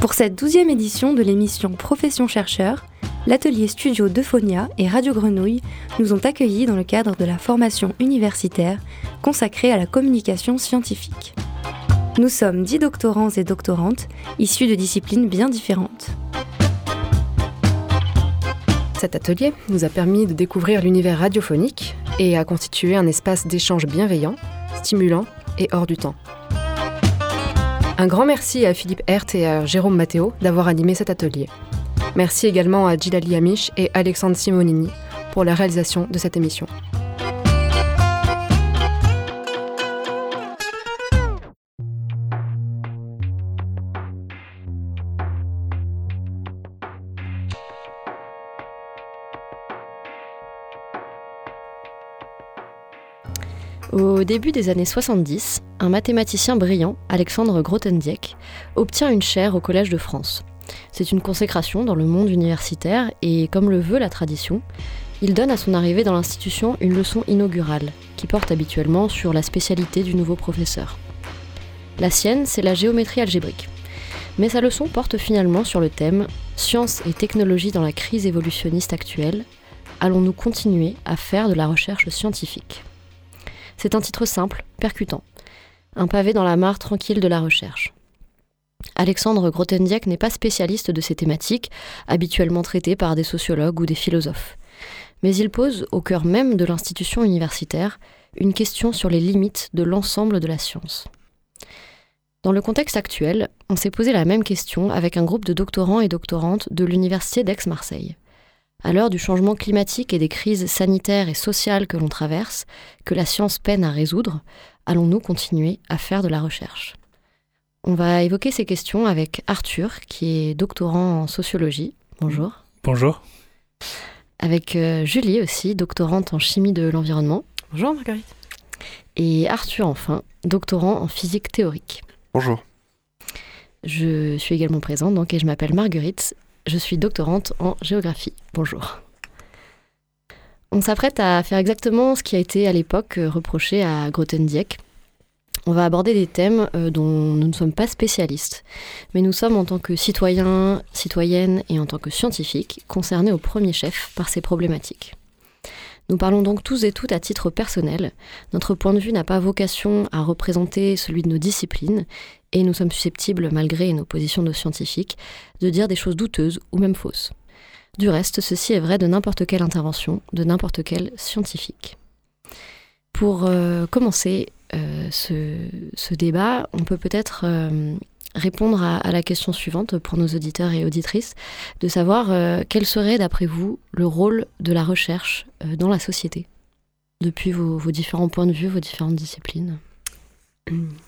Pour cette douzième édition de l'émission Profession chercheur, l'atelier studio d'Euphonia et Radio Grenouille nous ont accueillis dans le cadre de la formation universitaire consacrée à la communication scientifique. Nous sommes dix doctorants et doctorantes issus de disciplines bien différentes. Cet atelier nous a permis de découvrir l'univers radiophonique et a constitué un espace d'échange bienveillant, stimulant et hors du temps. Un grand merci à Philippe Hert et à Jérôme Matteo d'avoir animé cet atelier. Merci également à Gilali Amish et Alexandre Simonini pour la réalisation de cette émission. Au début des années 70, un mathématicien brillant, Alexandre Grothendieck, obtient une chaire au Collège de France. C'est une consécration dans le monde universitaire et, comme le veut la tradition, il donne à son arrivée dans l'institution une leçon inaugurale, qui porte habituellement sur la spécialité du nouveau professeur. La sienne, c'est la géométrie algébrique. Mais sa leçon porte finalement sur le thème Science et technologie dans la crise évolutionniste actuelle. Allons-nous continuer à faire de la recherche scientifique? C'est un titre simple, percutant. Un pavé dans la mare tranquille de la recherche. Alexandre Grothendieck n'est pas spécialiste de ces thématiques, habituellement traitées par des sociologues ou des philosophes. Mais il pose, au cœur même de l'institution universitaire, une question sur les limites de l'ensemble de la science. Dans le contexte actuel, on s'est posé la même question avec un groupe de doctorants et doctorantes de l'Université d'Aix-Marseille. À l'heure du changement climatique et des crises sanitaires et sociales que l'on traverse, que la science peine à résoudre, allons-nous continuer à faire de la recherche? On va évoquer ces questions avec Arthur, qui est doctorant en sociologie. Bonjour. Bonjour. Avec euh, Julie aussi, doctorante en chimie de l'environnement. Bonjour Marguerite. Et Arthur enfin, doctorant en physique théorique. Bonjour. Je suis également présente donc et je m'appelle Marguerite je suis doctorante en géographie. Bonjour. On s'apprête à faire exactement ce qui a été à l'époque euh, reproché à Grothendieck. On va aborder des thèmes euh, dont nous ne sommes pas spécialistes, mais nous sommes en tant que citoyens, citoyennes et en tant que scientifiques concernés au premier chef par ces problématiques. Nous parlons donc tous et toutes à titre personnel. Notre point de vue n'a pas vocation à représenter celui de nos disciplines, et nous sommes susceptibles, malgré nos positions de scientifiques, de dire des choses douteuses ou même fausses. Du reste, ceci est vrai de n'importe quelle intervention, de n'importe quel scientifique. Pour euh, commencer euh, ce, débat, on peut peut-être euh, répondre à, la question suivante pour nos auditeurs et auditrices, de savoir quel serait, d'après vous, le rôle de la recherche dans la société, depuis vos, différents points de vue, vos différentes disciplines?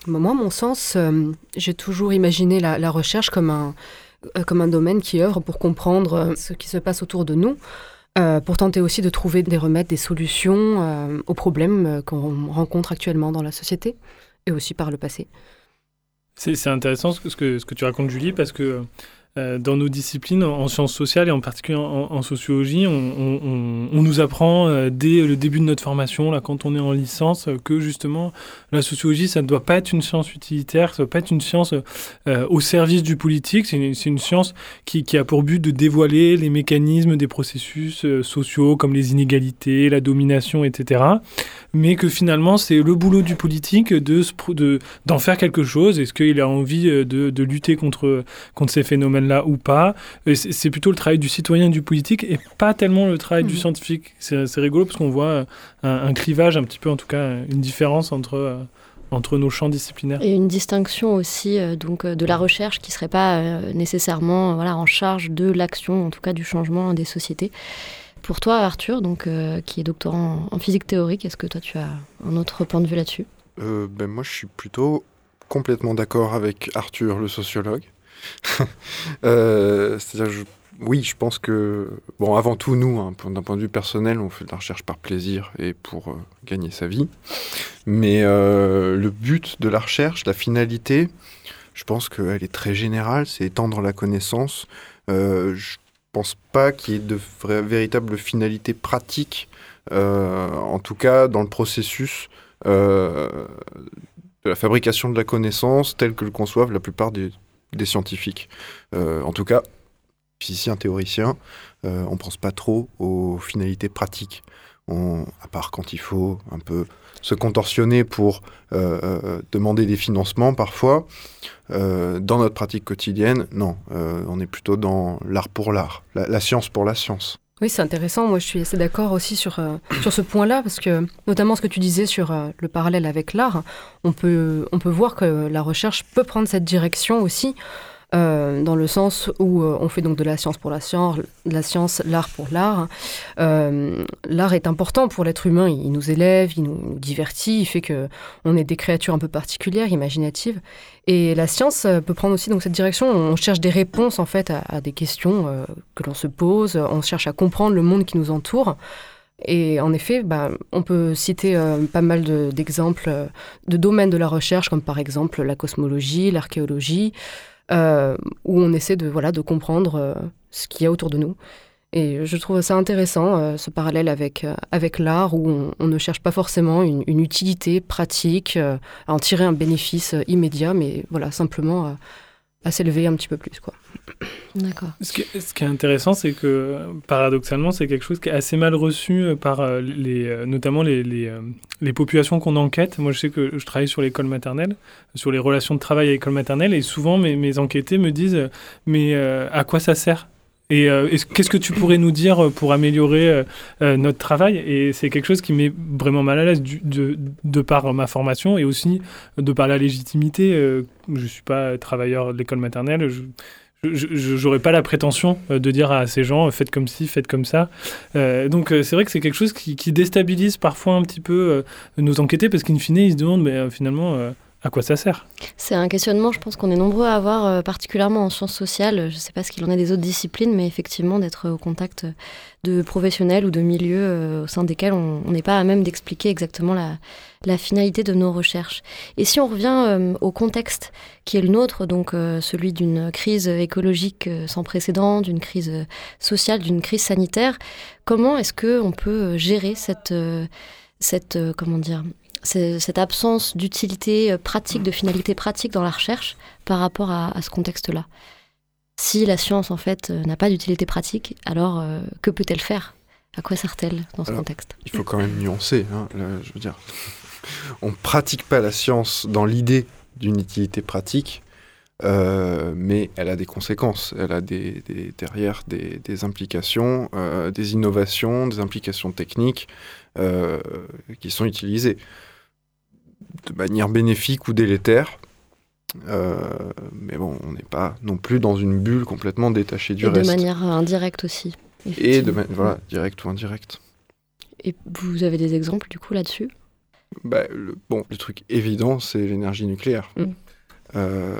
Moi, mon sens, euh, j'ai toujours imaginé la, recherche comme un, comme un domaine qui œuvre pour comprendre ce qui se passe autour de nous, pour tenter aussi de trouver des remèdes, des solutions aux problèmes qu'on rencontre actuellement dans la société et aussi par le passé. C'est intéressant ce que, ce que tu racontes, Julie, parce que euh, dans nos disciplines, en, sciences sociales et en particulier en, sociologie, on, nous apprend euh, dès le début de notre formation, là, quand on est en licence, euh, que justement la sociologie, ça ne doit pas être une science utilitaire, ça ne doit pas être une science au service du politique, c'est une, science qui, qui, a pour but de dévoiler les mécanismes des processus sociaux comme les inégalités, la domination, etc. Mais que finalement, c'est le boulot du politique de d'en faire quelque chose. Est-ce qu'il a envie de, de lutter contre, contre ces phénomènes là ou pas. C'est plutôt le travail du citoyen, du politique, et pas tellement le travail du hmm. scientifique. C'est rigolo parce qu'on voit un, clivage, un petit peu en tout cas, une différence entre euh, entre nos champs disciplinaires. Et une distinction aussi euh, donc euh, de la recherche qui serait pas nécessairement voilà en charge de l'action, en tout cas du changement des sociétés. Pour toi, Arthur, donc qui est doctorant en physique théorique, est-ce que toi tu as un autre point de vue là-dessus? Ben moi, je suis plutôt complètement d'accord avec Arthur, le sociologue. Euh, c'est-à-dire, oui, je pense que, bon, avant tout, nous, hein, d'un point de vue personnel, on fait de la recherche par plaisir et pour euh, gagner sa vie. Mais euh, le but de la recherche, la finalité, je pense qu'elle est très générale, c'est étendre la connaissance. je pense pas qu'il y ait de véritable finalité pratique, en tout cas dans le processus de la fabrication de la connaissance tel que le conçoivent la plupart des des scientifiques. en tout cas, physicien, théoricien, on ne pense pas trop aux finalités pratiques. à part quand il faut un peu se contorsionner pour demander des financements parfois, dans notre pratique quotidienne, non, on est plutôt dans l'art pour l'art, la, science pour la science. Oui, c'est intéressant. Moi, je suis assez d'accord aussi sur, euh, sur ce point-là, parce que notamment ce que tu disais sur euh, le parallèle avec l'art, on peut voir que la recherche peut prendre cette direction aussi. Euh, dans le sens où euh, on fait donc de la science pour la science, de la science, l'art pour l'art. Euh, l'art est important pour l'être humain, il nous élève, il nous, divertit, il fait que on est des créatures un peu particulières, imaginatives. Et la science peut prendre aussi donc cette direction. On cherche des réponses en fait à, des questions que l'on se pose. On cherche à comprendre le monde qui nous entoure. Et en effet, bah, on peut citer pas mal d'exemples de, domaines de la recherche, comme par exemple la cosmologie, l'archéologie, euh, où on essaie de, voilà, de comprendre euh, ce qu'il y a autour de nous. Et je trouve ça intéressant, euh, ce parallèle avec, avec l'art, où on, ne cherche pas forcément une, utilité pratique, à en tirer un bénéfice immédiat, mais voilà, simplement à s'élever un petit peu plus. Quoi. D'accord. Ce, qui est intéressant, c'est que paradoxalement, c'est quelque chose qui est assez mal reçu euh, par euh, les, euh, notamment les, les, les populations qu'on enquête. Moi, je sais que je travaille sur l'école maternelle, sur les relations de travail à l'école maternelle, et souvent mes, mes enquêtés me disent Mais à quoi ça sert et qu'est-ce que tu pourrais nous dire pour améliorer notre travail? Et c'est quelque chose qui met vraiment mal à l'aise de, de, par ma formation et aussi de par la légitimité. je ne suis pas travailleur de l'école maternelle. Je, n'aurais pas la prétention euh, de dire à ces gens faites comme ci, faites comme ça. Euh, donc euh, c'est vrai que c'est quelque chose qui, déstabilise parfois un petit peu nos enquêtés parce qu'in fine ils se demandent mais finalement à quoi ça sert? C'est un questionnement, je pense qu'on est nombreux à avoir, particulièrement en sciences sociales. Je ne sais pas ce qu'il en est des autres disciplines, mais effectivement, d'être au contact de professionnels ou de milieux au sein desquels on n'est pas à même d'expliquer exactement la, finalité de nos recherches. Et si on revient euh, au contexte qui est le nôtre, donc euh, celui d'une crise écologique euh, sans précédent, d'une crise sociale, d'une crise sanitaire, comment est-ce que on peut gérer cette, cette comment dire, cette absence d'utilité pratique, de finalité pratique dans la recherche par rapport à, ce contexte-là. Si la science, en fait, n'a pas d'utilité pratique, alors que peut-elle faire? À quoi sert-elle dans ce contexte? Il faut quand même nuancer. Hein, je veux dire, on ne pratique pas la science dans l'idée d'une utilité pratique, euh, mais elle a des conséquences, elle a des, derrière des, implications, euh, des innovations, des implications techniques euh, qui sont utilisées de manière bénéfique ou délétère. mais bon, on n'est pas non plus dans une bulle complètement détachée du Et reste. De manière indirecte aussi. Et de manière, voilà, directe ou indirecte. Et vous avez des exemples du coup là-dessus? Bah, le, bon, le truc évident, c'est l'énergie nucléaire. Mm. Euh,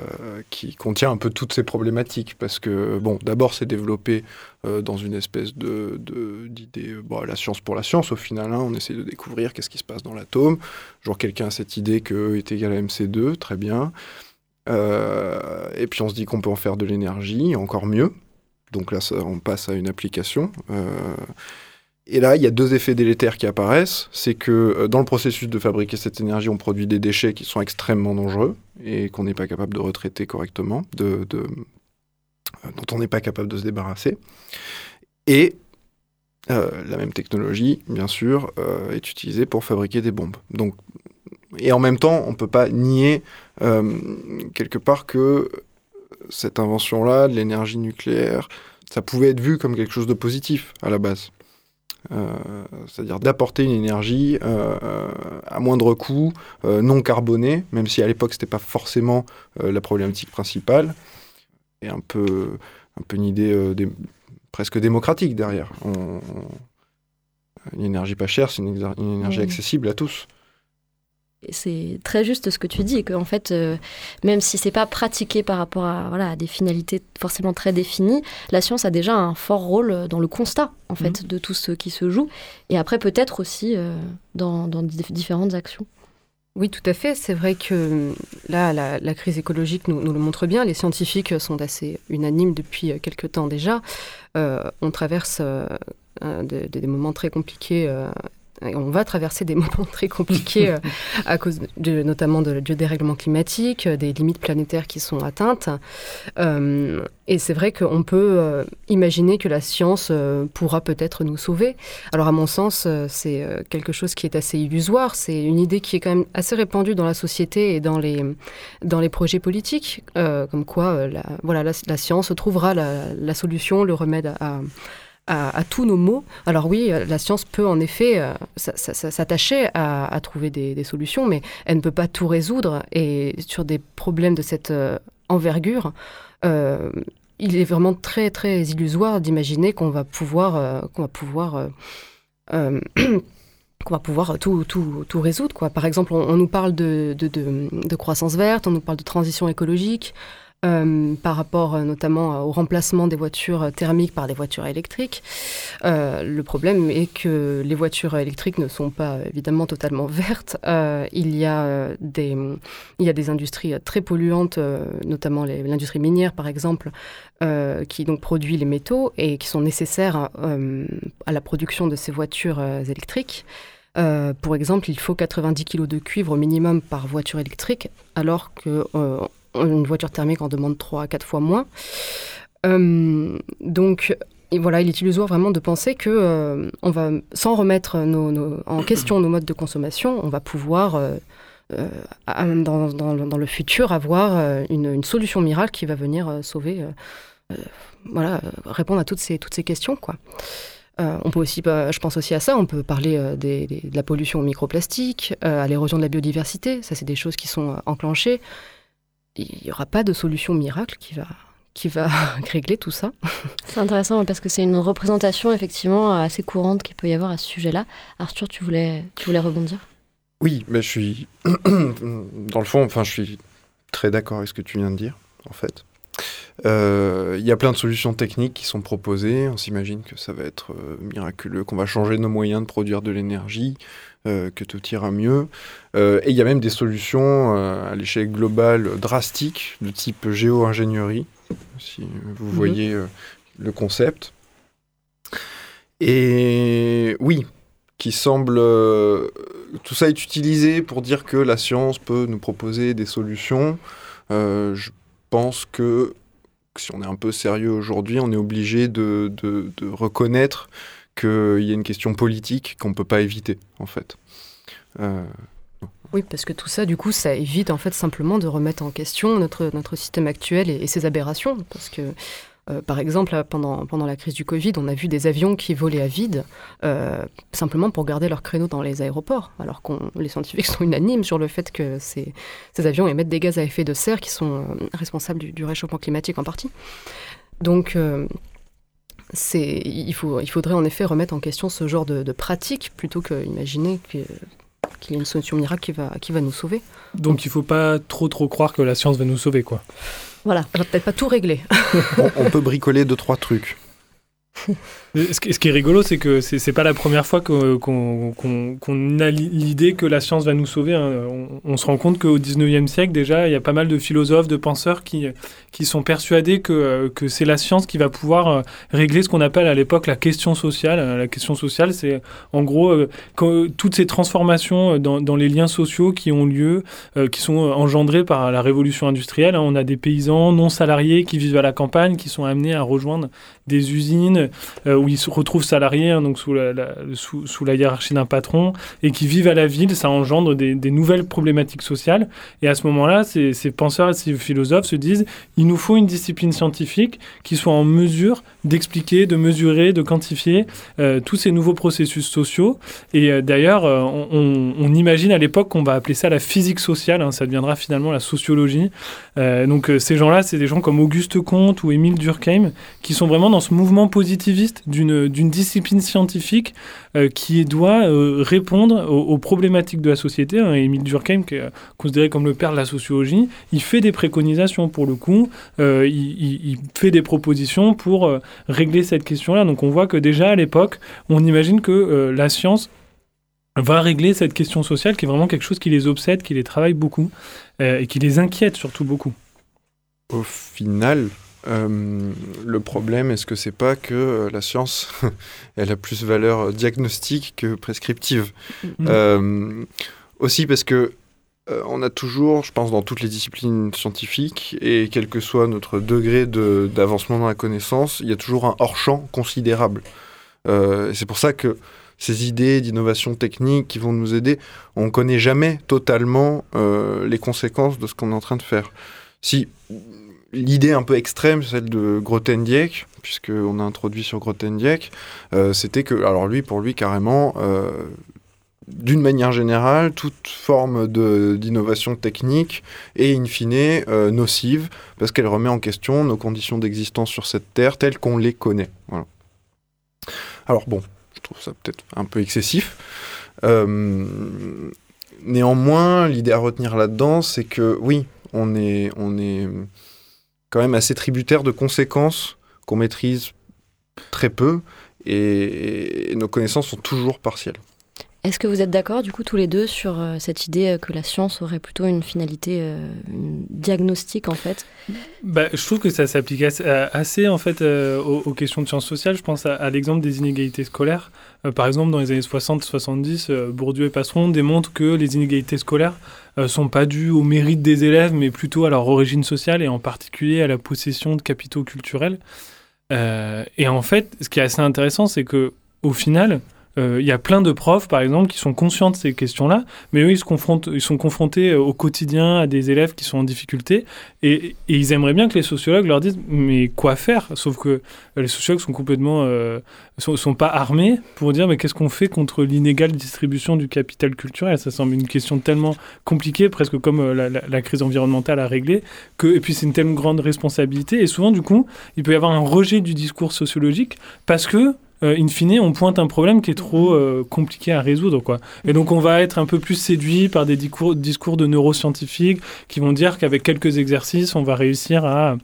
qui contient un peu toutes ces problématiques. Parce que bon d'abord c'est développé euh, dans une espèce d'idée bon, la science pour la science au final hein, on essaie de découvrir qu'est-ce qui se passe dans l'atome. Genre quelqu'un a cette idée que E est égal à mc2 très bien. Euh, et puis on se dit qu'on peut en faire de l'énergie encore mieux. Donc là on passe à une application et là, il y a deux effets délétères qui apparaissent. C'est que euh, dans le processus de fabriquer cette énergie, on produit des déchets qui sont extrêmement dangereux et qu'on n'est pas capable de retraiter correctement, euh, dont on n'est pas capable de se débarrasser. Et euh, la même technologie, bien sûr, est utilisée pour fabriquer des bombes. Donc, et en même temps, on ne peut pas nier quelque part que cette invention-là, de l'énergie nucléaire, ça pouvait être vu comme quelque chose de positif à la base. Euh, c'est-à-dire d'apporter une énergie euh, à moindre coût, euh, non carbonée, même si à l'époque c'était pas forcément la problématique principale, et un peu, un peu une idée presque démocratique derrière. une énergie pas chère, c'est une, énergie accessible à tous c'est très juste ce que tu dis, que en fait, euh, même si c'est pas pratiqué par rapport à, voilà, des finalités forcément très définies, la science a déjà un fort rôle dans le constat en fait mhm. de tout ce qui se joue, et après peut-être aussi euh, dans, différentes actions. Oui, tout à fait. C'est vrai que là, la, crise écologique nous, le montre bien. Les scientifiques sont assez unanimes depuis quelques temps déjà. Euh, on traverse des, moments très compliqués on va traverser des moments très compliqués à cause de, notamment de, du dérèglement climatique, des limites planétaires qui sont atteintes. et c'est vrai qu'on peut imaginer que la science pourra peut-être nous sauver. Alors à mon sens, c'est quelque chose qui est assez illusoire. C'est une idée qui est quand même assez répandue dans la société et dans les, dans les projets politiques, comme quoi la, voilà, la, science trouvera la, solution, le remède à, tous nos maux. Alors oui, la science peut en effet euh, s'attacher à, trouver des, solutions, mais elle ne peut pas tout résoudre. Et sur des problèmes de cette euh, envergure, euh, il est vraiment très très illusoire d'imaginer qu'on va pouvoir qu'on va pouvoir qu'on va pouvoir tout, tout, tout, résoudre. Par exemple, on, nous parle de, croissance verte, on nous parle de transition écologique, euh, par rapport euh, notamment au remplacement des voitures thermiques par des voitures électriques. Euh, le problème est que les voitures électriques ne sont pas évidemment totalement vertes. il, y a des, il y a des industries très polluantes, notamment l'industrie minière par exemple, qui donc produit les métaux et qui sont nécessaires à la production de ces voitures électriques. Euh, pour exemple, il faut 90 kg de cuivre au minimum par voiture électrique, alors que une voiture thermique en demande 3 à 4 fois moins. Euh, donc, voilà, il est illusoire vraiment de penser que euh, on va, sans remettre en question nos modes de consommation, on va pouvoir, euh, dans, le futur, avoir une, solution miracle qui va venir sauver, voilà, répondre à toutes ces, toutes ces questions, quoi. on peut aussi, je pense aussi à ça, on peut parler de la pollution au microplastique, à l'érosion de la biodiversité, ça c'est des choses qui sont enclenchées il n'y aura pas de solution miracle qui va, qui va régler tout ça. C'est intéressant parce que c'est une représentation effectivement assez courante qu'il peut y avoir à ce sujet-là. Arthur, tu voulais, tu voulais rebondir? Oui, mais je suis dans le fond, enfin, je suis très d'accord avec ce que tu viens de dire, en fait. Euh, il y a plein de solutions techniques qui sont proposées. On s'imagine que ça va être euh, miraculeux, qu'on va changer nos moyens de produire de l'énergie, euh, que tout ira mieux. et il y a même des solutions à l'échelle globale drastiques, de type géo-ingénierie, si vous mhm. voyez le concept. Et oui, qui semble... tout ça est utilisé pour dire que la science peut nous proposer des solutions. je pense que si on est un peu sérieux aujourd'hui, on est obligé de, reconnaître qu'il y a une question politique qu'on ne peut pas éviter, en fait. Euh, oui, parce que tout ça, du coup, ça évite en fait simplement de remettre en question notre, système actuel et, et ses aberrations. Parce que euh, par exemple, pendant, la crise du Covid, on a vu des avions qui volaient à vide euh, simplement pour garder leur créneau dans les aéroports, alors que les scientifiques sont unanimes sur le fait que ces, avions émettent des gaz à effet de serre qui sont euh, responsables du, réchauffement climatique en partie. Donc, il, faudrait en effet remettre en question ce genre de, de pratique plutôt que imaginer qu'il y ait une solution miracle qui va, qui va nous sauver. Donc il ne faut pas trop trop croire que la science va nous sauver, quoi. Voilà, on va peut-être pas tout régler. on, peut bricoler deux, trois trucs. Ce qui est rigolo, c'est que c'est pas la première fois qu'on a l'idée que la science va nous sauver. Hein. On, se rend compte qu'au 19e siècle, déjà, il y a pas mal de philosophes, de penseurs qui, sont persuadés que, c'est la science qui va pouvoir euh, régler ce qu'on appelle à l'époque la question sociale. La question sociale, c'est en gros euh, toutes ces transformations dans, dans, les liens sociaux qui ont lieu, euh, qui sont engendrées par la révolution industrielle. Hein. On a des paysans non salariés qui vivent à la campagne, qui sont amenés à rejoindre des usines où ils se retrouvent salariés, hein, donc sous la, sous, la hiérarchie d'un patron, et qui vivent à la ville, ça engendre des, nouvelles problématiques sociales. Et à ce moment-là, ces penseurs et ces philosophes se disent, il nous faut une discipline scientifique qui soit en mesure d'expliquer, de mesurer, de quantifier euh, tous ces nouveaux processus sociaux. Et euh, d'ailleurs, euh, on, imagine à l'époque qu'on va appeler ça la physique sociale, hein, ça deviendra finalement la sociologie. donc ces gens-là, c'est des gens comme Auguste Comte ou Émile Durkheim, qui sont vraiment dans ce mouvement positiviste d'une discipline scientifique euh, qui doit euh, répondre aux, problématiques de la société. Hein. Émile Durkheim, qui est considéré comme le père de la sociologie, il fait des préconisations pour le coup, euh, il, fait des propositions pour régler cette question-là. Donc on voit que déjà à l'époque, on imagine que la science va régler cette question sociale qui est vraiment quelque chose qui les obsède, qui les travaille beaucoup et qui les inquiète surtout beaucoup. Au final, le problème, est-ce que c'est pas que la science, elle a plus valeur diagnostique que prescriptive mm. Aussi parce que on a toujours, je pense, dans toutes les disciplines scientifiques, et quel que soit notre degré d'avancement dans la connaissance, il y a toujours un hors-champ considérable. c'est pour ça que ces idées d'innovation technique qui vont nous aider, on ne connaît jamais totalement euh, les conséquences de ce qu'on est en train de faire. Si l'idée un peu extrême, celle de Grothendieck, puisqu'on a introduit sur Grothendieck, euh, c'était que, alors lui, pour lui, carrément, euh, d'une manière générale, toute forme d'innovation technique est in fine nocive parce qu'elle remet en question nos conditions d'existence sur cette terre telles qu'on les connaît. Alors bon, je trouve ça peut-être un peu excessif. Euh, néanmoins, l'idée à retenir là-dedans, c'est que oui, on est, on est quand même assez tributaire de conséquences qu'on maîtrise très peu et nos connaissances sont toujours partielles. Est-ce que vous êtes d'accord, du coup, tous les deux, sur euh, cette idée euh, que la science aurait plutôt une finalité euh, diagnostique, en fait? Bah, Je trouve que ça s'applique assez, en fait, aux, questions de sciences sociales. Je pense à, l'exemple des inégalités scolaires. par exemple, dans les années 60-70, Bourdieu et Passeron démontrent que les inégalités scolaires sont pas dues au mérite des élèves, mais plutôt à leur origine sociale et en particulier à la possession de capitaux culturels. et en fait, ce qui est assez intéressant, c'est que au final, euh, il y a plein de profs, par exemple, qui sont conscients de ces questions-là, mais eux, ils, sont confrontés euh, au quotidien à des élèves qui sont en difficulté, et, ils aimeraient bien que les sociologues leur disent mais quoi faire? Sauf que euh, les sociologues sont complètement sont, pas armés pour dire mais qu'est-ce qu'on fait contre l'inégale distribution du capital culturel? Ça semble une question tellement compliquée, presque comme la, crise environnementale à régler, que et puis c'est une telle grande responsabilité, et souvent du coup, il peut y avoir un rejet du discours sociologique parce que euh, in fine, on pointe un problème qui est trop euh, compliqué à résoudre. Quoi. Et donc, on va être un peu plus séduit par des discours, discours de neuroscientifiques qui vont dire qu'avec quelques exercices, on va réussir à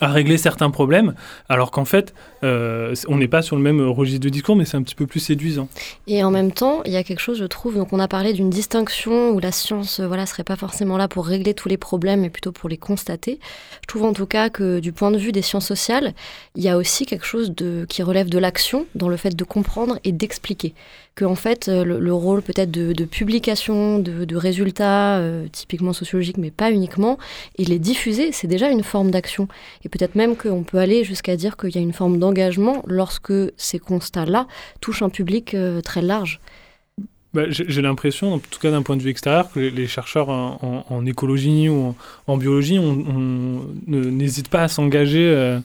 à régler certains problèmes, alors qu'en fait, euh, on n'est pas sur le même registre de discours, mais c'est un petit peu plus séduisant. Et en même temps, il y a quelque chose, je trouve, donc on a parlé d'une distinction où la science, voilà, serait pas forcément là pour régler tous les problèmes, mais plutôt pour les constater. Je trouve en tout cas que du point de vue des sciences sociales, il y a aussi quelque chose qui relève de l'action, dans le fait de comprendre et d'expliquer que en fait euh, le, rôle peut-être de, publication, de, résultats euh, typiquement sociologiques, mais pas uniquement, il est diffusé, c'est déjà une forme d'action. Et peut-être même qu'on peut aller jusqu'à dire qu'il y a une forme d'engagement lorsque ces constats-là touchent un public euh, très large. Bah, j'ai l'impression, en tout cas d'un point de vue extérieur, que les, chercheurs en, écologie ou en, biologie n'hésitent pas à s'engager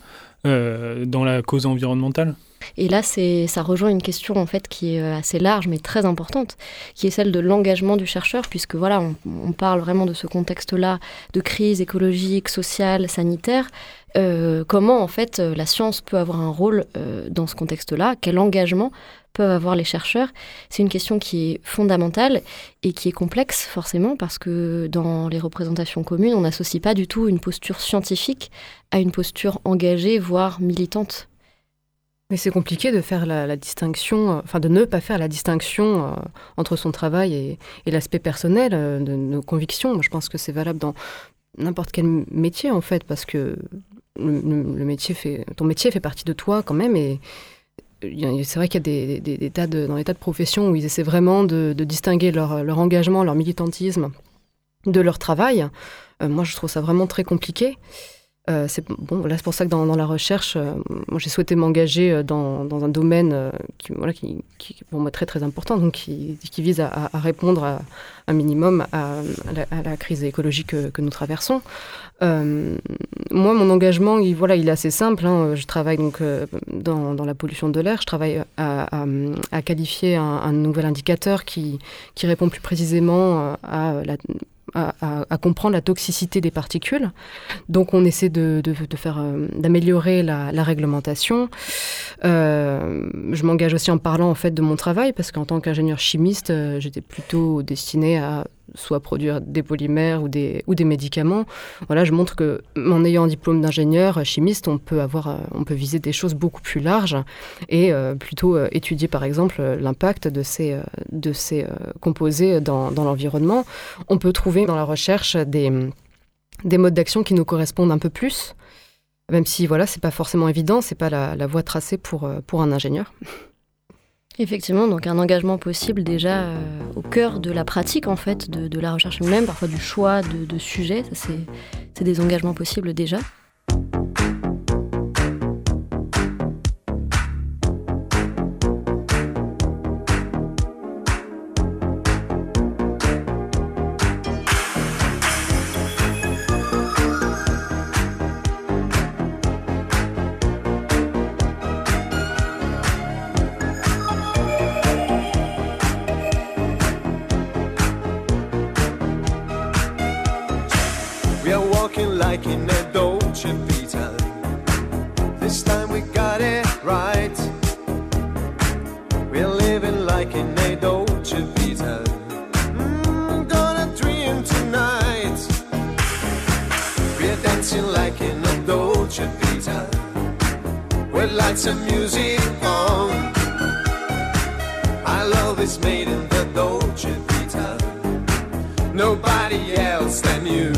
dans la cause environnementale. Et là, ça rejoint une question en fait qui est euh, assez large mais très importante, qui est celle de l'engagement du chercheur, puisque voilà, on, parle vraiment de ce contexte-là de crise écologique, sociale, sanitaire. Euh, comment en fait euh, la science peut avoir un rôle dans ce contexte-là? Quel engagement peuvent avoir les chercheurs? C'est une question qui est fondamentale et qui est complexe forcément parce que dans les représentations communes, on n'associe pas du tout une posture scientifique à une posture engagée, voire militante. Mais c'est compliqué de faire la, distinction, euh, enfin de ne pas faire la distinction euh, entre son travail et, l'aspect personnel euh, de nos convictions. je pense que c'est valable dans n'importe quel métier en fait, parce que le, métier ton métier fait partie de toi quand même et c'est vrai qu'il y a des, tas de, dans les tas de professions où ils essaient vraiment de, distinguer leur, engagement, leur militantisme de leur travail. moi, je trouve ça vraiment très compliqué. Euh, c'est bon, là pour ça que dans, la recherche, euh, j'ai souhaité m'engager euh, dans, un domaine qui, voilà, qui, qui, pour moi très très important, donc qui, vise à, répondre à, un minimum à, la, crise écologique que, nous traversons. moi, mon engagement, il, voilà, il est assez simple. Hein. Je travaille donc dans, la pollution de l'air. Je travaille à, qualifier un, un, nouvel indicateur qui, qui répond plus précisément à la à, comprendre la toxicité des particules. Donc on essaie de, faire euh, d'améliorer la, réglementation. Euh, je m'engage aussi en parlant en fait de mon travail parce qu'en tant qu'ingénieur chimiste, euh, j'étais plutôt destinée à soit produire des polymères ou des, ou des médicaments. Voilà, je montre que en ayant un diplôme d'ingénieur chimiste, on peut avoir, euh, on peut viser des choses beaucoup plus larges et euh, plutôt euh, étudier par exemple l'impact de ces, de ces composés dans, dans l'environnement. On peut trouver dans la recherche des, des modes d'action qui nous correspondent un peu plus Même si voilà, c'est pas forcément évident, c'est pas la, voie tracée pour, pour un ingénieur. Effectivement, donc un engagement possible déjà au cœur de la pratique en fait, de, la recherche elle-même, parfois du choix de, de sujets, c'est des engagements possibles déjà. Lights and music on. I love is made in the Dolce Vita. Nobody else than you.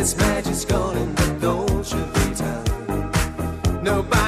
This magic's gone, and the those should be tied. Nobody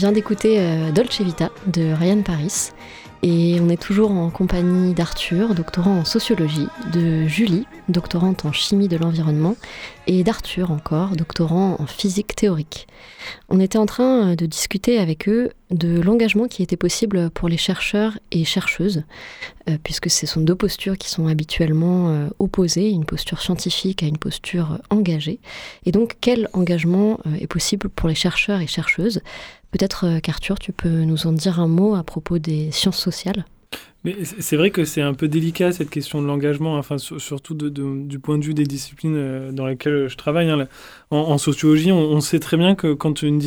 vient d'écouter euh, Dolce Vita de Ryan Paris. On est toujours en compagnie d'Arthur, doctorant en sociologie, de Julie, doctorante en chimie de l'environnement, et d'Arthur encore, doctorant en physique théorique. On était en train de discuter avec eux de l'engagement qui était possible pour les chercheurs et chercheuses, euh, puisque ce sont deux postures qui sont habituellement euh, opposées, une posture scientifique à une posture engagée. Et donc quel engagement est possible pour les chercheurs et chercheuses? Peut-être euh, qu'Arthur, tu peux nous en dire un mot à propos des sciences sociales? Mais c'est vrai que c'est un peu délicat cette question de l'engagement, enfin surtout du point de vue des disciplines euh, dans lesquelles je travaille. Hein. En, sociologie, on, sait très bien que quand une,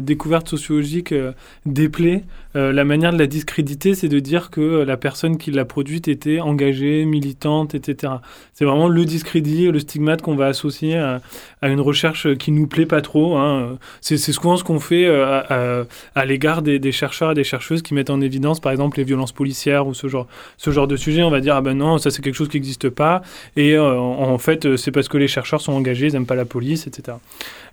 découverte sociologique euh, déplaît, euh, la manière de la discréditer, c'est de dire que la personne qui l'a produite était engagée, militante, etc. C'est vraiment le discrédit, le stigmate qu'on va associer à, une recherche qui nous plaît pas trop. Hein. C'est souvent ce qu'on fait à, l'égard des chercheurs et des chercheuses qui mettent en évidence, par exemple, les violences policières ou ce genre, de sujet, on va dire ah ben non, ça c'est quelque chose qui n'existe pas. Et en, en, fait, c'est parce que les chercheurs sont engagés, ils n'aiment pas la police, etc.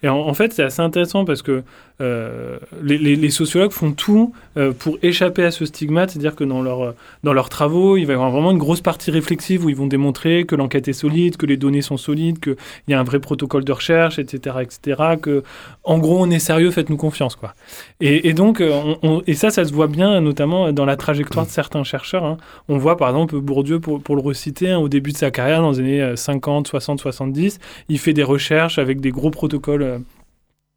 Et en, fait, c'est assez intéressant parce que euh, les, sociologues font tout euh, pour échapper à ce stigmate, c'est-à-dire que dans, leur, dans leurs travaux, il va y avoir vraiment une grosse partie réflexive où ils vont démontrer que l'enquête est solide, que les données sont solides, qu'il y a un vrai protocole de recherche, etc., etc., que en gros, on est sérieux, faites-nous confiance, quoi. Et, donc, euh, et ça, ça se voit bien, notamment dans la trajectoire de certains chercheurs. Hein. On voit, par exemple, Bourdieu, pour, pour le reciter, hein, au début de sa carrière, dans les années 50, 60, 70, il fait des recherches avec des gros protocoles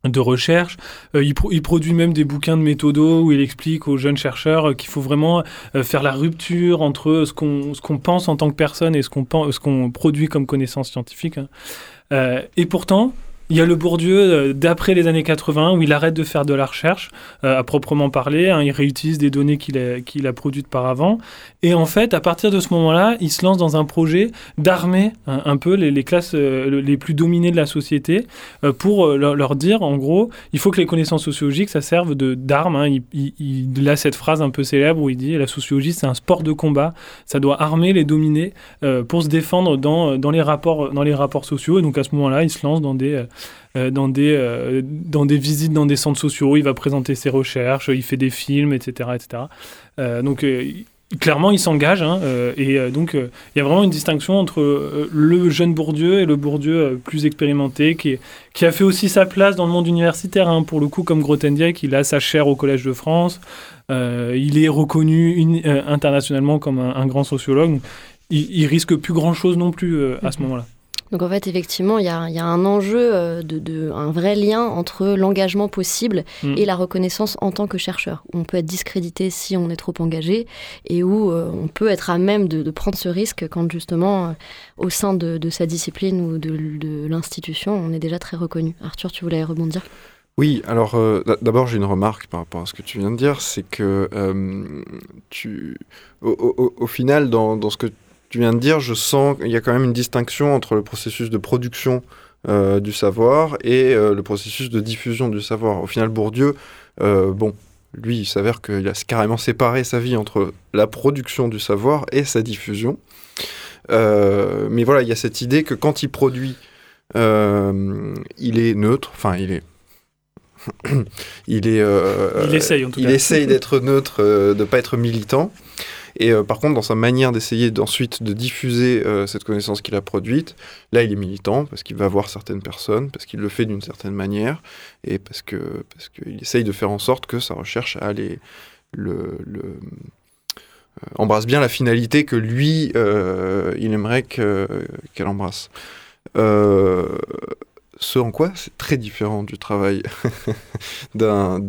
de recherche. Euh, il, produit même des bouquins de méthodo où il explique aux jeunes chercheurs euh, qu'il faut vraiment euh, faire la rupture entre ce qu'on pense en tant que personne et ce qu'on produit comme connaissance scientifique. Hein. et pourtant, il y a le Bourdieu euh, d'après les années 80 où il arrête de faire de la recherche euh, à proprement parler. Hein, il réutilise des données qu'il a, a produites par avant. Et en fait, à partir de ce moment-là, il se lance dans un projet d'armer un, peu les, classes euh, les plus dominées de la société pour leur, dire, en gros, il faut que les connaissances sociologiques, ça serve de, d'armes. Hein. Il, a cette phrase un peu célèbre où il dit la sociologie, c'est un sport de combat. Ça doit armer les dominés pour se défendre dans, dans, les rapports, dans les rapports sociaux. Et donc à ce moment-là, il se lance dans des euh, dans, des, euh, dans des visites dans des centres sociaux, il va présenter ses recherches, il fait des films, etc. etc. Euh, donc clairement, il s'engage. Hein, et donc, il y a vraiment une distinction entre le jeune Bourdieu et le Bourdieu plus expérimenté, qui, qui a fait aussi sa place dans le monde universitaire. Hein, pour le coup, comme Grothendieck, il a sa chaire au Collège de France. il est reconnu internationalement comme un, grand sociologue. Il, il, risque plus grand-chose non plus à ce mhm. moment-là. Donc en fait, effectivement, il y a, un enjeu, euh, de, un vrai lien entre l'engagement possible mm. et la reconnaissance en tant que chercheur. On peut être discrédité si on est trop engagé et où euh, on peut être à même de, prendre ce risque quand justement, euh, au sein de, sa discipline ou de, l'institution, on est déjà très reconnu. Arthur, tu voulais rebondir? Oui, alors d'abord j'ai une remarque par rapport à ce que tu viens de dire, c'est que tu, au, final, dans, dans, ce que tu viens de dire, je sens qu'il y a quand même une distinction entre le processus de production euh, du savoir et euh, le processus de diffusion du savoir. Au final, Bourdieu, euh, bon, lui, il s'avère qu'il a carrément séparé sa vie entre la production du savoir et sa diffusion. mais voilà, il y a cette idée que quand il produit, il est neutre, enfin, il est il est. il essaye en tout il essaye d'être neutre, de ne pas être militant. Et euh, par contre, dans sa manière d'essayer d'ensuite de diffuser euh, cette connaissance qu'il a produite, là, il est militant parce qu'il va voir certaines personnes, parce qu'il le fait d'une certaine manière, et parce que parce qu'il essaye de faire en sorte que sa recherche a le, le euh, embrasse bien la finalité que lui, il aimerait qu'elle embrasse. ce en quoi c'est très différent du travail d'un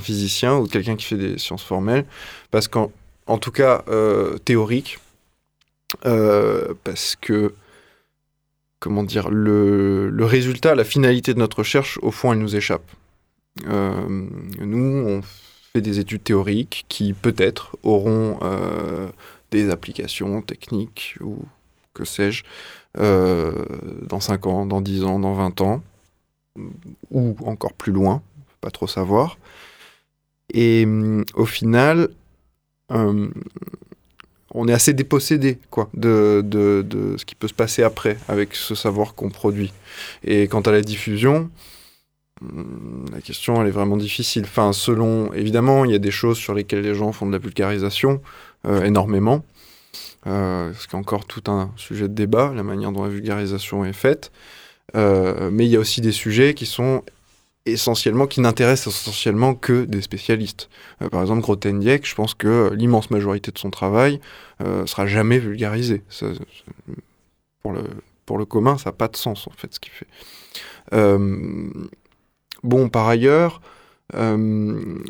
physicien ou de quelqu'un qui fait des sciences formelles, parce qu'en en tout cas euh, théorique, euh, parce que, comment dire, le, résultat, la finalité de notre recherche, au fond, elle nous échappe. Euh, nous, on fait des études théoriques qui, peut-être, auront des applications techniques ou que sais-je, dans 5 ans, dans 10 ans, dans 20 ans, ou encore plus loin, pas trop savoir. Et au final, on est assez dépossédé quoi, de, de, ce qui peut se passer après avec ce savoir qu'on produit. Et quant à la diffusion, hmm, la question elle est vraiment difficile. Enfin, selon, évidemment, il y a des choses sur lesquelles les gens font de la vulgarisation euh, énormément. Euh, ce qui est encore tout un sujet de débat, la manière dont la vulgarisation est faite. mais il y a aussi des sujets qui sont essentiellement, qui n'intéresse essentiellement que des spécialistes. Euh, par exemple, Grothendieck, je pense que l'immense majorité de son travail euh, sera jamais vulgarisé. pour, le, pour le commun, ça n'a pas de sens, en fait, ce qu'il fait. Euh, bon, par ailleurs, il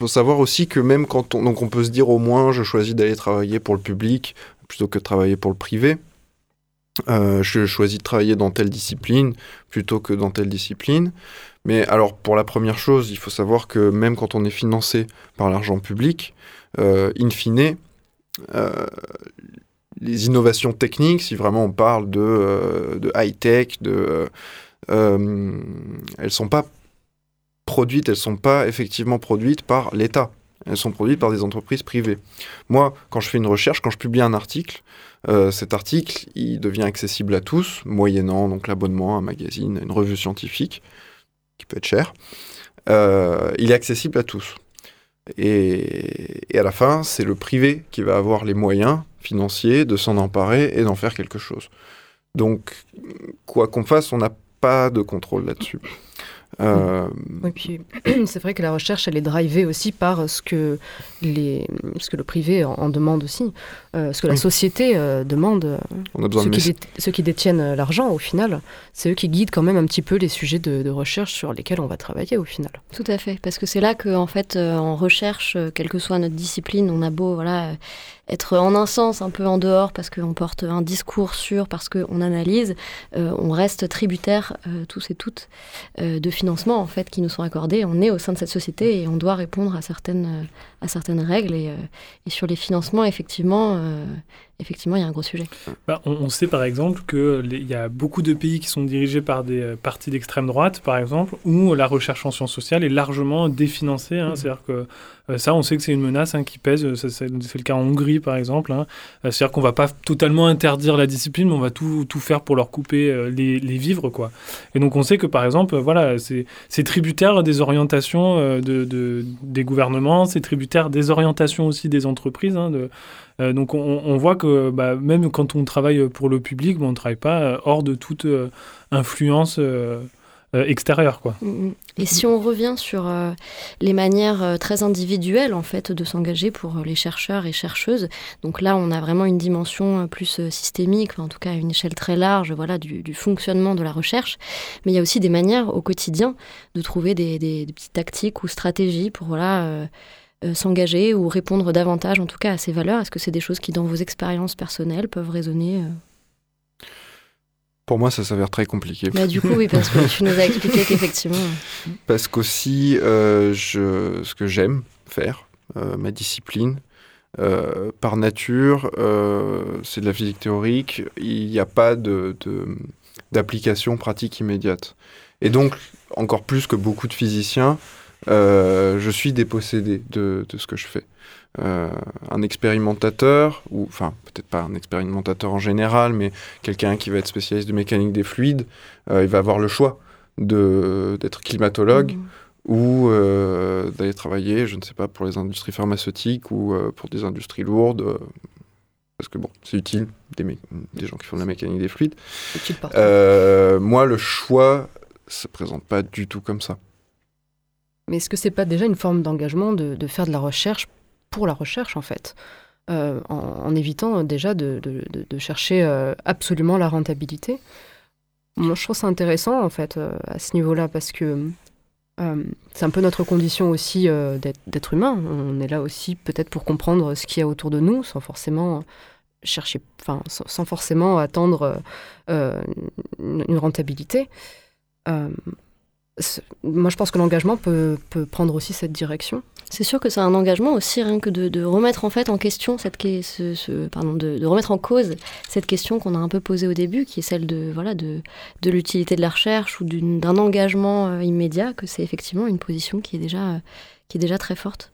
faut savoir aussi que même quand on... Donc on peut se dire au moins, je choisis d'aller travailler pour le public plutôt que de travailler pour le privé. je choisis de travailler dans telle discipline plutôt que dans telle discipline. Mais alors, pour la première chose, il faut savoir que même quand on est financé par l'argent public, euh, in fine, euh, les innovations techniques, si vraiment on parle de, euh, high-tech, elles sont pas produites, elles sont pas effectivement produites par l'État. elles sont produites par des entreprises privées. Moi, quand je fais une recherche, quand je publie un article, cet article, il devient accessible à tous, moyennant donc l'abonnement à un magazine, à une revue scientifique, qui peut être cher. Euh, il est accessible à tous. Et, et à la fin, c'est le privé qui va avoir les moyens financiers de s'en emparer et d'en faire quelque chose. Donc, quoi qu'on fasse, on n'a pas de contrôle là-dessus. Euh... Oui, puis c'est vrai que la recherche, elle est drivée aussi par ce que, les, ce que le privé en, demande aussi, euh, ce que la société euh, demande. On a besoin ceux, de qui ceux qui détiennent euh, l'argent, au final, c'est eux qui guident quand même un petit peu les sujets de, de, recherche sur lesquels on va travailler au final. Tout à fait, parce que c'est là qu'en en fait, en recherche, quelle que soit notre discipline, on a beau voilà, être en un sens un peu en dehors parce qu'on porte un discours sur, parce qu'on analyse, euh, on reste tributaire euh, tous et toutes euh, de en fait qui nous sont accordés. On est au sein de cette société et on doit répondre à certaines, à certaines règles. Et, et sur les financements, effectivement, effectivement, il y a un gros sujet. Bah, on, on, sait par exemple qu'il y a beaucoup de pays qui sont dirigés par des partis d'extrême droite, par exemple, où la recherche en sciences sociales est largement définancée. Hein. Mmh. C'est-à-dire que euh, ça, on sait que c'est une menace hein, qui pèse. C'est le cas en Hongrie, par exemple. Hein. Euh, c'est-à-dire qu'on va pas totalement interdire la discipline, mais on va tout, tout faire pour leur couper euh, les, les, vivres, quoi. Et donc, on sait que, par exemple, voilà, c'est tributaire des orientations de, de, des gouvernements, c'est tributaire des orientations aussi des entreprises. Hein, de, euh, donc on, voit que bah, même quand on travaille pour le public, bah, on ne travaille pas hors de toute euh, influence euh, extérieure. Quoi. Mm, mm. Et si on revient sur les manières très individuelles en fait de s'engager pour les chercheurs et chercheuses, donc là on a vraiment une dimension plus systémique, en tout cas à une échelle très large, voilà, du, fonctionnement de la recherche. Mais il y a aussi des manières au quotidien de trouver des, petites tactiques ou stratégies pour voilà euh, s'engager ou répondre davantage en tout cas à ces valeurs? Est-ce que c'est des choses qui dans vos expériences personnelles peuvent résonner euh? Pour moi ça s'avère très compliqué. Bah, du coup oui parce que tu nous as expliqué qu'effectivement... Euh, parce qu'aussi euh, je, ce que j'aime faire, euh, ma discipline, euh, par nature, euh, c'est de la physique théorique, il n'y a pas d'application de, pratique immédiate. Et donc, encore plus que beaucoup de physiciens, euh, je suis dépossédé de, de, ce que je fais. Euh, un expérimentateur, ou enfin peut-être pas un expérimentateur en général, mais quelqu'un qui va être spécialiste de mécanique des fluides, euh, il va avoir le choix d'être climatologue mmh. ou d'aller travailler, je ne sais pas, pour les industries pharmaceutiques ou pour des industries lourdes. Parce que bon, c'est utile, des, des, gens qui font de la mécanique des fluides. moi, le choix se présente pas du tout comme ça. Mais est-ce que c'est pas déjà une forme d'engagement de, faire de la recherche pour la recherche, en fait euh, en, évitant déjà de, chercher euh, absolument la rentabilité? Moi, je trouve ça intéressant, en fait, euh, à ce niveau-là, parce que c'est un peu notre condition aussi d'être humain. On est là aussi peut-être pour comprendre ce qu'il y a autour de nous, sans forcément chercher, enfin, sans, forcément attendre une rentabilité moi, je pense que l'engagement peut, prendre aussi cette direction. C'est sûr que c'est un engagement aussi, rien que de, remettre en fait en question cette ce, pardon, de, remettre en cause cette question qu'on a un peu posée au début, qui est celle de l'utilité de la recherche ou d'un engagement euh, immédiat. Que c'est effectivement une position qui est déjà euh, qui est déjà très forte.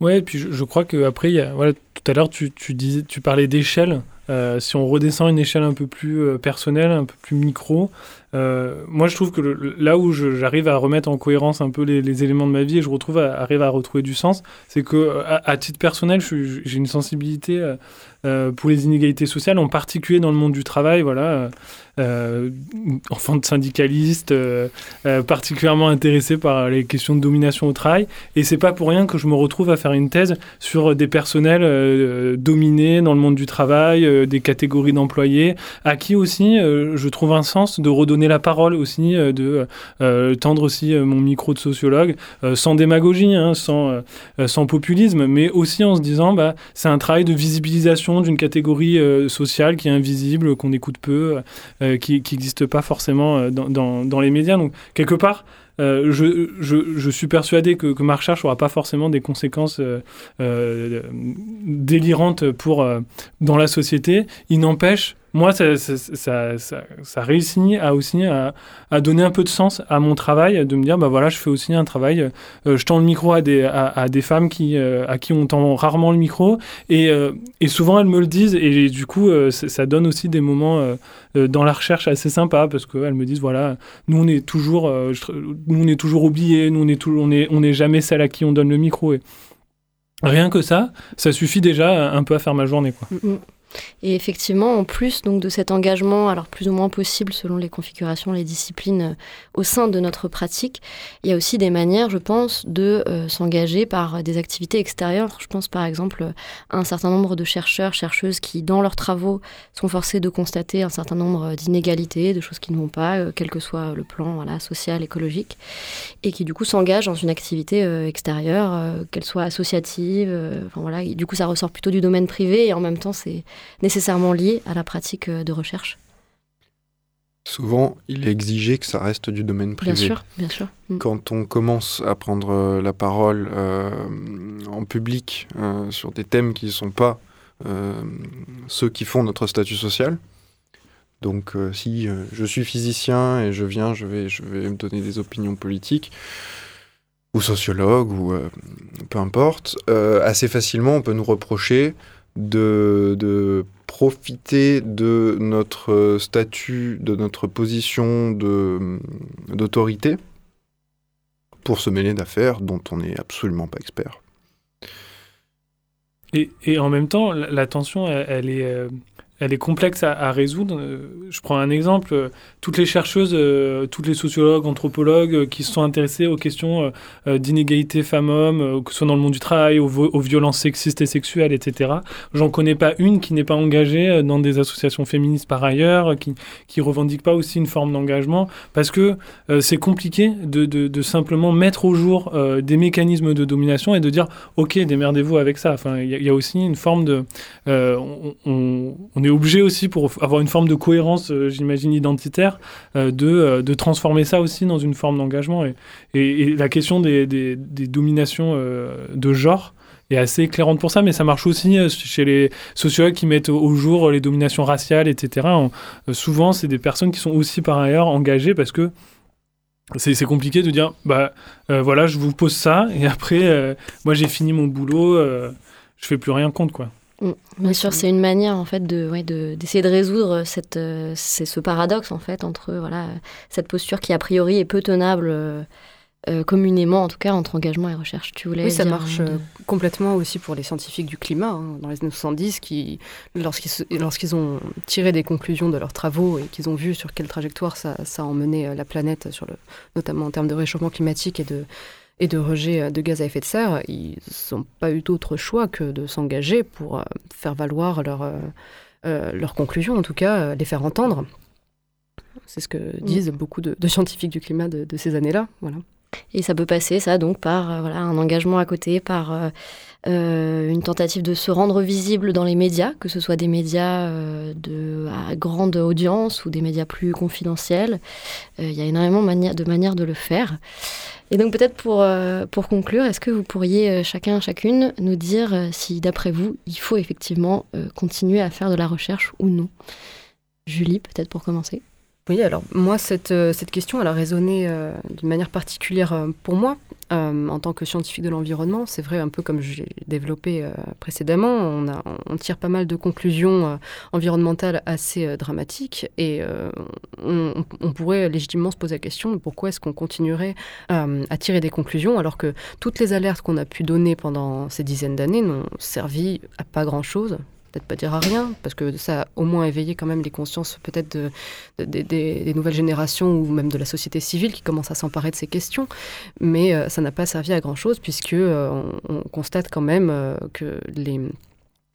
Ouais, et puis je, je crois que après, il y a, voilà, tout à l'heure tu, tu disais, tu parlais d'échelle. Euh, si on redescend une échelle un peu plus euh, personnelle, un peu plus micro, euh, moi je trouve que là où j'arrive à remettre en cohérence un peu les, les, éléments de ma vie et je retrouve arrive à retrouver du sens, c'est que à, à, titre personnel, j'ai une sensibilité euh, pour les inégalités sociales, en particulier dans le monde du travail, voilà, euh, enfant de syndicaliste, euh, particulièrement intéressé par les questions de domination au travail, et c'est pas pour rien que je me retrouve à faire une thèse sur des personnels dominés dans le monde du travail, des catégories d'employés, à qui aussi je trouve un sens de redonner la parole aussi, de tendre aussi mon micro de sociologue, sans démagogie, hein, sans, sans populisme, mais aussi en se disant, bah, c'est un travail de visibilisation d'une catégorie euh, sociale qui est invisible, qu'on écoute peu, euh, qui n'existe pas forcément euh, dans, les médias. Donc, quelque part, euh, je, suis persuadé que, que ma recherche n'aura pas forcément des conséquences délirantes pour, dans la société. Il n'empêche moi, ça, réussit aussi à, donner un peu de sens à mon travail, de me dire, bah voilà, je fais aussi un travail, euh, je tends le micro à des, femmes qui, euh, à qui on tend rarement le micro, et, euh, et, souvent elles me le disent, et du coup, ça donne aussi des moments dans la recherche assez sympas, parce qu'elles me disent, voilà, nous on est toujours, nous on est toujours oubliés, nous on est, on est, on est jamais celle à qui on donne le micro, et rien que ça, ça suffit déjà un peu à faire ma journée. Mm, mm. Et effectivement, en plus donc de cet engagement, alors plus ou moins possible selon les configurations, les disciplines euh, au sein de notre pratique, il y a aussi des manières, je pense, de euh, s'engager par des activités extérieures. Je pense par exemple à un certain nombre de chercheurs, chercheuses qui, dans leurs travaux, sont forcés de constater un certain nombre d'inégalités, de choses qui ne vont pas, euh, quel que soit le plan voilà, social, écologique, et qui du coup s'engagent dans une activité extérieure, qu'elle soit associative. enfin voilà, du coup ça ressort plutôt du domaine privé et en même temps c'est nécessairement lié à la pratique euh, de recherche Souvent, il est exigé que ça reste du domaine privé. Bien sûr, bien sûr. Mm. Quand on commence à prendre euh, la parole euh, en public sur des thèmes qui ne sont pas ceux qui font notre statut social, donc si je suis physicien et je viens, je vais, je vais me donner des opinions politiques, ou sociologue, ou peu importe, assez facilement on peut nous reprocher de, profiter de notre statut, de notre position d'autorité pour se mêler d'affaires dont on n'est absolument pas expert. Et, et, en même temps, la, tension, elle, est, euh, elle est complexe à, résoudre. Euh, je prends un exemple. Euh, toutes les chercheuses, euh, toutes les sociologues, anthropologues qui se sont intéressés aux questions d'inégalité femmes-hommes, que ce soit dans le monde du travail, aux, violences sexistes et sexuelles, etc. J'en connais pas une qui n'est pas engagée dans des associations féministes par ailleurs, qui, qui revendique pas aussi une forme d'engagement, parce que c'est compliqué de, simplement mettre au jour des mécanismes de domination et de dire, ok, démerdez-vous avec ça. Enfin, il y, a aussi une forme de, on, on est obligé aussi, pour avoir une forme de cohérence, euh, j'imagine, identitaire, euh, de, euh, de, transformer ça aussi dans une forme d'engagement. Et, la question des, des, dominations de genre est assez éclairante pour ça, mais ça marche aussi chez les sociologues qui mettent au jour les dominations raciales, etc. souvent, c'est des personnes qui sont aussi par ailleurs engagées parce que c'est compliqué de dire, bah voilà, je vous pose ça, et après, moi j'ai fini mon boulot, je fais plus rien contre, quoi. Mm. Bien sûr, c'est une manière en fait de d'essayer de, résoudre cette euh, c'est ce paradoxe en fait entre voilà cette posture qui a priori est peu tenable euh, euh, communément en tout cas entre engagement et recherche. Tu voulais Oui, ça marche complètement aussi pour les scientifiques du climat hein, dans les années 70 qui lorsqu'ils lorsqu'ils ont tiré des conclusions de leurs travaux et qu'ils ont vu sur quelle trajectoire ça, ça a emmené la planète sur le notamment en termes de réchauffement climatique et de et de rejet euh, de gaz à effet de serre, ils n'ont pas eu d'autre choix que de s'engager pour euh, faire valoir leurs euh, conclusions, en tout cas les faire entendre. C'est ce que mm. disent beaucoup de, scientifiques du climat de, ces années-là. Voilà. Et ça peut passer, ça, donc, par voilà, un engagement à côté, par une tentative de se rendre visible dans les médias, que ce soit des médias de, à grande audience ou des médias plus confidentiels. Il y a énormément de manières de le faire. Et donc peut-être pour, euh, pour conclure, est-ce que vous pourriez euh, chacun, chacune nous dire euh, si d'après vous, il faut effectivement continuer à faire de la recherche ou non? Julie, peut-être pour commencer. Oui, alors moi, cette, euh, cette question, elle a résonné euh, d'une manière particulière euh, pour moi, en tant que scientifique de l'environnement. C'est vrai, un peu comme j'ai développé précédemment, on, a, on, tire pas mal de conclusions environnementales assez dramatiques et on, on, pourrait légitimement se poser la question pourquoi est-ce qu'on continuerait à tirer des conclusions alors que toutes les alertes qu'on a pu donner pendant ces dizaines d'années n'ont servi à pas grand-chose peut-être pas dire à rien, parce que ça a au moins éveillé quand même les consciences peut-être de, des nouvelles générations ou même de la société civile qui commence à s'emparer de ces questions. Mais euh, ça n'a pas servi à grand-chose puisque euh, on, constate quand même euh, que les,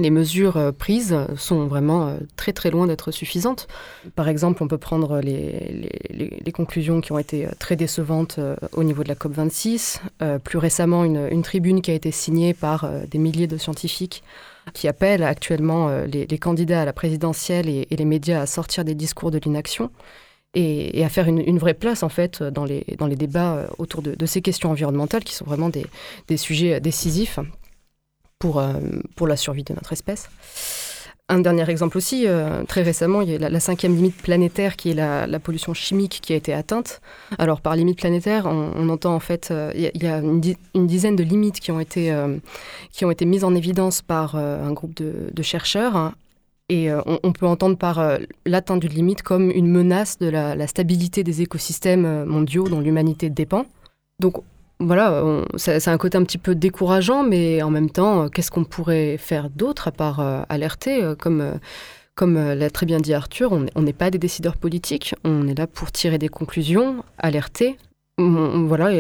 mesures prises sont vraiment très très loin d'être suffisantes. Par exemple, on peut prendre les, conclusions qui ont été très décevantes au niveau de la COP26. plus récemment, une, tribune qui a été signée par des milliers de scientifiques qui appelle actuellement euh, les, candidats à la présidentielle et, les médias à sortir des discours de l'inaction. Et, à faire une, vraie place en fait dans les, dans les débats euh, autour de, ces questions environnementales qui sont vraiment des, des sujets décisifs pour, euh, pour la survie de notre espèce. Un dernier exemple aussi, euh, très récemment, il y a la, cinquième limite planétaire qui est la, pollution chimique qui a été atteinte. Alors par limite planétaire, on, entend en fait, euh, il y, a une, dizaine de limites qui ont été, euh, qui ont été mises en évidence par un groupe de, chercheurs. Hein. et on, peut entendre par l'atteinte d'une limite comme une menace de la, la stabilité des écosystèmes mondiaux dont l'humanité dépend. Donc voilà, c'est un côté un petit peu décourageant, mais en même temps, euh, qu'est-ce qu'on pourrait faire d'autre à part euh, alerter euh, Comme, comme l'a très bien dit Arthur, on n'est pas des décideurs politiques, on est là pour tirer des conclusions, alerter. voilà,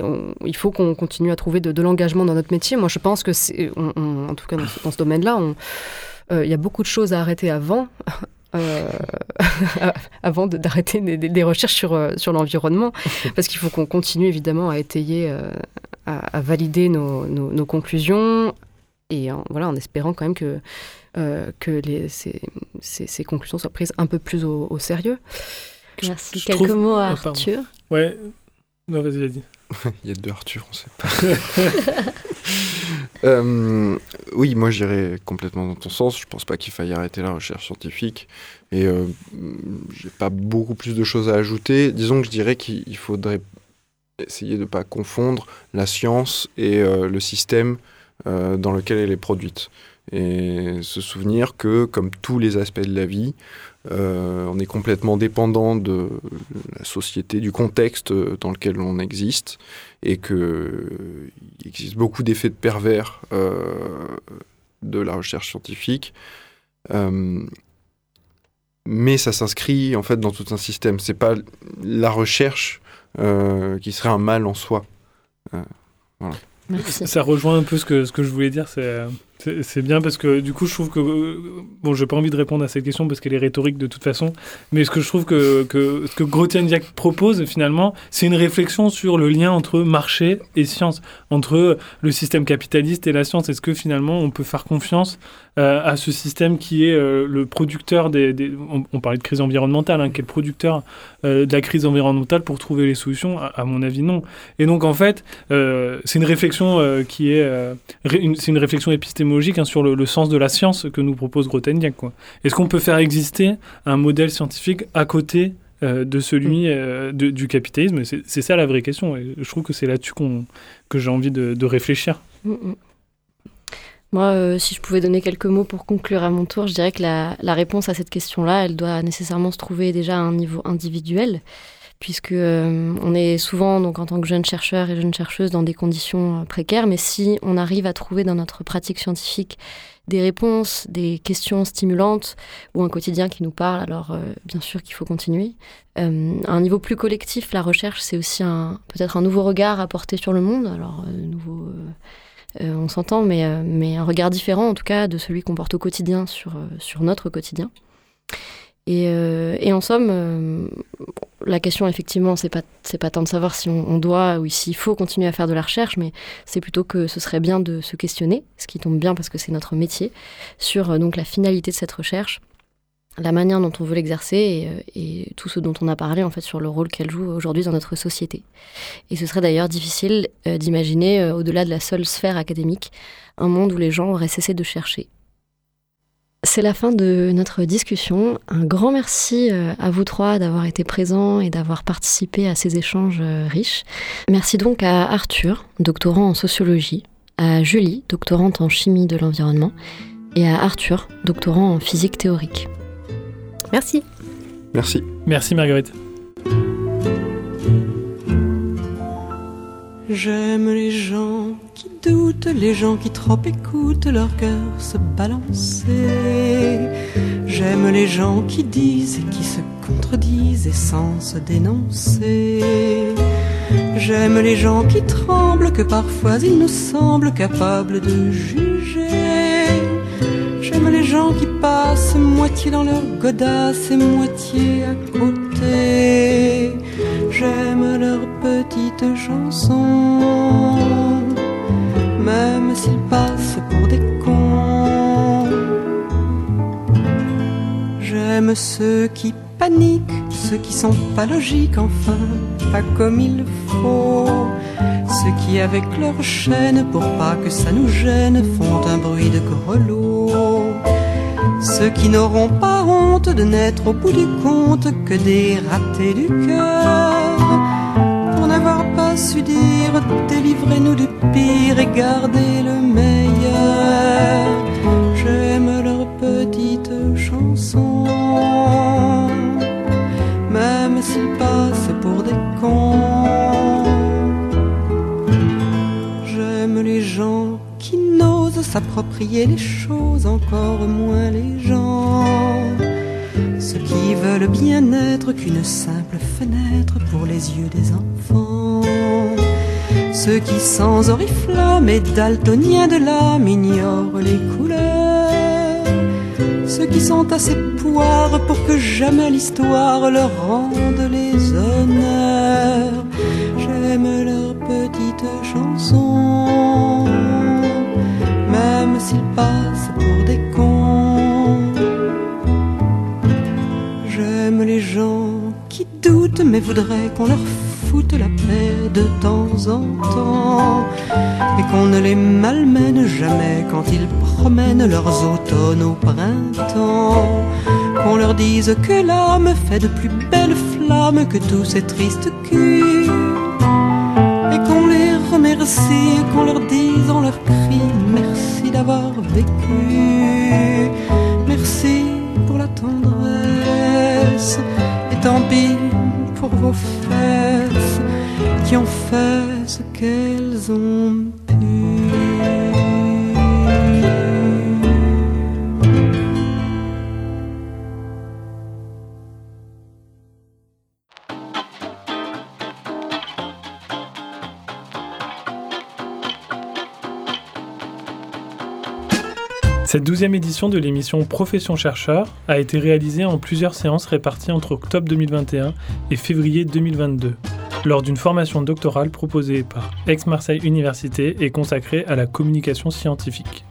il faut qu'on continue à trouver de, l'engagement dans notre métier. Moi, je pense que c'est, en tout cas dans ce, domaine-là, il y a beaucoup de choses à arrêter avant. avant d'arrêter des, recherches sur, sur l'environnement, parce qu'il faut qu'on continue évidemment à étayer à, valider nos, conclusions et en, voilà, en espérant quand même que, euh, que les, ces, ces, conclusions soient prises un peu plus au, sérieux. Merci. Quelques mots à ah, Arthur. Ouais. Non, vas-y, vas-y. Il y a deux Arthur, on ne sait pas. Euh, oui, moi j'irais complètement dans ton sens. Je pense pas qu'il faille arrêter la recherche scientifique. Et euh, j'ai pas beaucoup plus de choses à ajouter. Disons que je dirais qu'il faudrait essayer de ne pas confondre la science et euh, le système euh, dans lequel elle est produite. Et se souvenir que, comme tous les aspects de la vie, euh, on est complètement dépendant de la société, du contexte dans lequel on existe, et qu'il existe beaucoup d'effets de pervers de la recherche scientifique. mais ça s'inscrit en fait dans tout un système. C'est pas la recherche euh, qui serait un mal en soi. Euh, ça rejoint un peu ce que, ce que je voulais dire. C'est bien parce que du coup, je trouve que. Bon, j'ai pas envie de répondre à cette question parce qu'elle est rhétorique de toute façon. Mais ce que je trouve que, que ce que propose finalement, c'est une réflexion sur le lien entre marché et science, entre le système capitaliste et la science. Est-ce que finalement on peut faire confiance euh, à ce système qui est euh, le producteur des. on, parlait de crise environnementale, hein, qui est le producteur euh, de la crise environnementale pour trouver les solutions? À, mon avis, non. Et donc, en fait, c'est une réflexion qui est. c'est une réflexion épistémologique hein, sur le, sens de la science que nous propose Grothendieck. Est-ce qu'on peut faire exister un modèle scientifique à côté de celui mm. du capitalisme? C'est ça la vraie question. Et je trouve que c'est là-dessus que j'ai envie de, réfléchir. Mm, mm. Moi, euh, si je pouvais donner quelques mots pour conclure à mon tour, je dirais que la, réponse à cette question-là, elle doit nécessairement se trouver déjà à un niveau individuel, puisque euh, on est souvent, donc en tant que jeune chercheur et jeune chercheuse, dans des conditions euh, précaires, mais si on arrive à trouver dans notre pratique scientifique des réponses, des questions stimulantes ou un quotidien qui nous parle, alors bien sûr qu'il faut continuer. à un niveau plus collectif, la recherche, c'est aussi peut-être un nouveau regard à porter sur le monde, alors nouveau euh, on s'entend, mais, euh, mais un regard différent en tout cas de celui qu'on porte au quotidien sur, euh, sur notre quotidien. Et, et, en somme, la question effectivement, c'est pas c'est pas tant de savoir si on, doit ou s'il faut continuer à faire de la recherche, mais c'est plutôt que ce serait bien de se questionner, ce qui tombe bien parce que c'est notre métier, sur donc la finalité de cette recherche, la manière dont on veut l'exercer euh, et, tout ce dont on a parlé en fait sur le rôle qu'elle joue aujourd'hui dans notre société. Et ce serait d'ailleurs difficile euh, d'imaginer, euh, au-delà de la seule sphère académique, un monde où les gens auraient cessé de chercher. C'est la fin de notre discussion. Un grand merci à vous trois d'avoir été présents et d'avoir participé à ces échanges riches. Merci donc à Arthur, doctorant en sociologie, à Julie, doctorante en chimie de l'environnement, et à Arthur, doctorant en physique théorique. Merci. Merci. Merci Marguerite. J'aime les gens doutent, les gens qui trop écoutent leur cœur se balancer. J'aime les gens qui disent et qui se contredisent et sans se dénoncer. J'aime les gens qui tremblent, que parfois ils nous semblent capables de juger. J'aime les gens qui passent moitié dans leur godasse et moitié à côté. J'aime leurs petites chansons, même s'ils passent pour des cons. J'aime ceux qui paniquent, ceux qui sont pas logiques, enfin, pas comme il faut. Ceux qui, avec leur chaîne, pour pas que ça nous gêne, font un bruit de grelot ceux qui n'auront pas honte de n'être au bout du compte que des ratés du cœur, su dire délivrez-nous du pire et gardez le meilleur. J'aime leurs petites chansons, même s'ils passent pour des cons. J'aime les gens qui n'osent s'approprier les choses, encore moins les gens. Ceux qui veulent bien être qu'une simple fenêtre pour les yeux des enfants. Ceux qui sans oriflamme et daltoniens de l'âme ignorent les couleurs. Ceux qui sont assez poires pour que jamais l'histoire leur rende les honneurs. J'aime leurs petites chansons, même s'ils passent pour des cons. J'aime les gens qui doutent mais voudraient qu'on leur la paix de temps en temps et qu'on ne les malmène jamais quand ils promènent leurs automnes au printemps. Qu'on leur dise que l'âme fait de plus belles flammes que tous ces tristes culs et qu'on les remercie, qu'on leur dise en leur cri merci d'avoir vécu, merci pour la tendresse, et tant pis pour vos fesses qui ont fait ce qu'elles ont Cette douzième édition de l'émission Profession chercheur a été réalisée en plusieurs séances réparties entre octobre 2021 et février 2022, lors d'une formation doctorale proposée par Aix-Marseille Université et consacrée à la communication scientifique.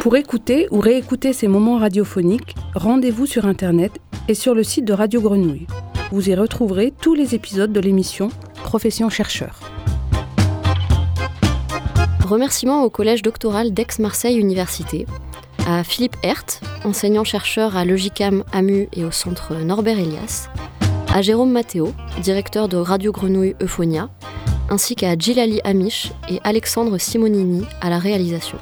Pour écouter ou réécouter ces moments radiophoniques, rendez-vous sur Internet et sur le site de Radio Grenouille. Vous y retrouverez tous les épisodes de l'émission Profession chercheur. Remerciements au collège doctoral d'Aix-Marseille Université, à Philippe Hert, enseignant-chercheur à Logicam AMU et au centre Norbert Elias, à Jérôme Matteo, directeur de Radio Grenouille Euphonia, ainsi qu'à Gilali Amish et Alexandre Simonini à la réalisation.